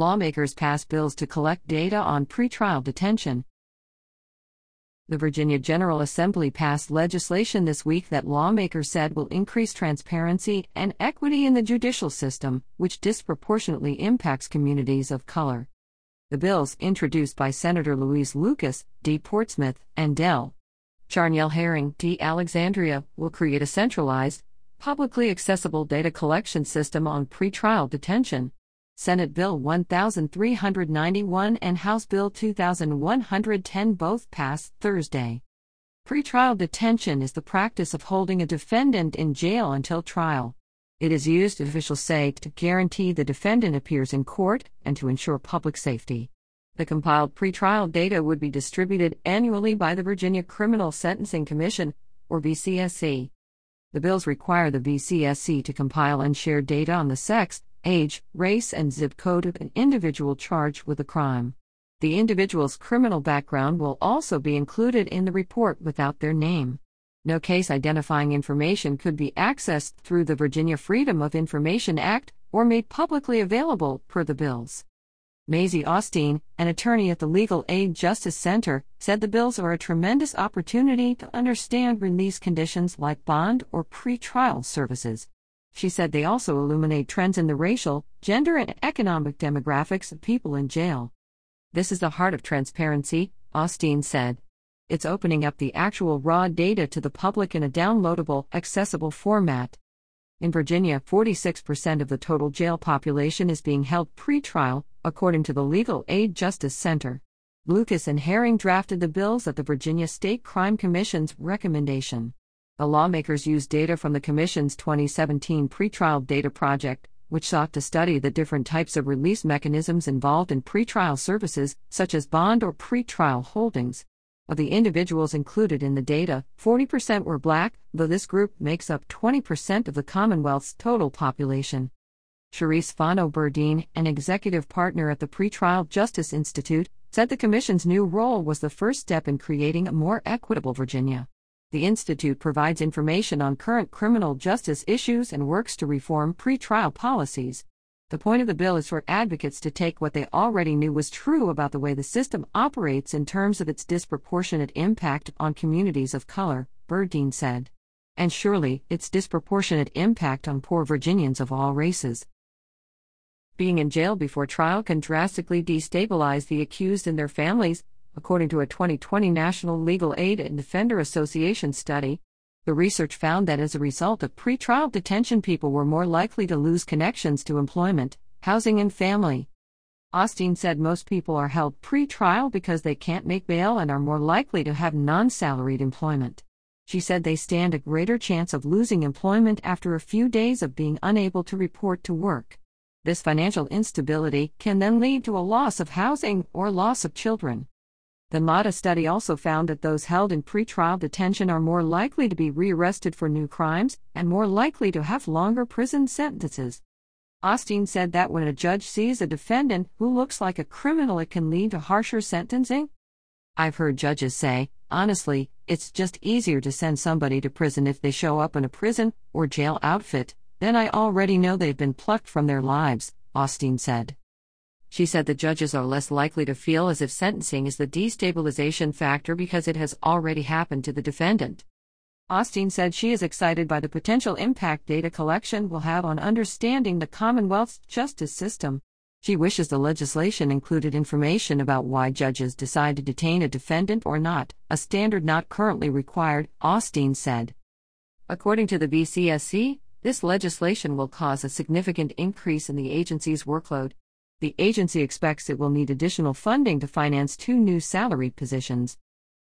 Lawmakers pass bills to collect data on pretrial detention. The Virginia General Assembly passed legislation this week that lawmakers said will increase transparency and equity in the judicial system, which disproportionately impacts communities of color. The bills, introduced by Senator Louise Lucas, D. Portsmouth, and Del. Charniele Herring, D. Alexandria, will create a centralized, publicly accessible data collection system on pretrial detention. Senate Bill 1391 and House Bill 2110 both passed Thursday. Pretrial detention is the practice of holding a defendant in jail until trial. It is used, officials say, to guarantee the defendant appears in court and to ensure public safety. The compiled pretrial data would be distributed annually by the Virginia Criminal Sentencing Commission, or VCSC. The bills require the VCSC to compile and share data on the sex, age, race, and zip code of an individual charged with a crime. The individual's criminal background will also be included in the report without their name. No case identifying information could be accessed through the Virginia Freedom of Information Act or made publicly available per the bills. Maisie Austin, an attorney at the Legal Aid Justice Center, said the bills are a tremendous opportunity to understand release conditions like bond or pre-trial services. She said they also illuminate trends in the racial, gender, and economic demographics of people in jail. This is the heart of transparency, Austin said. It's opening up the actual raw data to the public in a downloadable, accessible format. In Virginia, 46% of the total jail population is being held pre-trial, according to the Legal Aid Justice Center. Lucas and Herring drafted the bills at the Virginia State Crime Commission's recommendation. The lawmakers used data from the Commission's 2017 pretrial data project, which sought to study the different types of release mechanisms involved in pretrial services, such as bond or pretrial holdings. Of the individuals included in the data, 40% were black, though this group makes up 20% of the Commonwealth's total population. Cherise Fanno Burdeen, an executive partner at the Pretrial Justice Institute, said the Commission's new role was the first step in creating a more equitable Virginia. The Institute provides information on current criminal justice issues and works to reform pretrial policies. The point of the bill is for advocates to take what they already knew was true about the way the system operates in terms of its disproportionate impact on communities of color, Burdeen said. And surely, its disproportionate impact on poor Virginians of all races. Being in jail before trial can drastically destabilize the accused and their families, according to a 2020 National Legal Aid and Defender Association study. The research found that as a result of pretrial detention, people were more likely to lose connections to employment, housing, and family. Austin said most people are held pre-trial because they can't make bail and are more likely to have non salaried employment. She said they stand a greater chance of losing employment after a few days of being unable to report to work. This financial instability can then lead to a loss of housing or loss of children. The NADA study also found that those held in pretrial detention are more likely to be rearrested for new crimes and more likely to have longer prison sentences. Austin said that when a judge sees a defendant who looks like a criminal, it can lead to harsher sentencing. I've heard judges say, honestly, it's just easier to send somebody to prison if they show up in a prison or jail outfit, then I already know they've been plucked from their lives, Austin said. She said the judges are less likely to feel as if sentencing is the destabilization factor because it has already happened to the defendant. Austin said she is excited by the potential impact data collection will have on understanding the Commonwealth's justice system. She wishes the legislation included information about why judges decide to detain a defendant or not, a standard not currently required, Austin said. According to the VCSC, this legislation will cause a significant increase in the agency's workload, the agency expects it will need additional funding to finance two new salaried positions.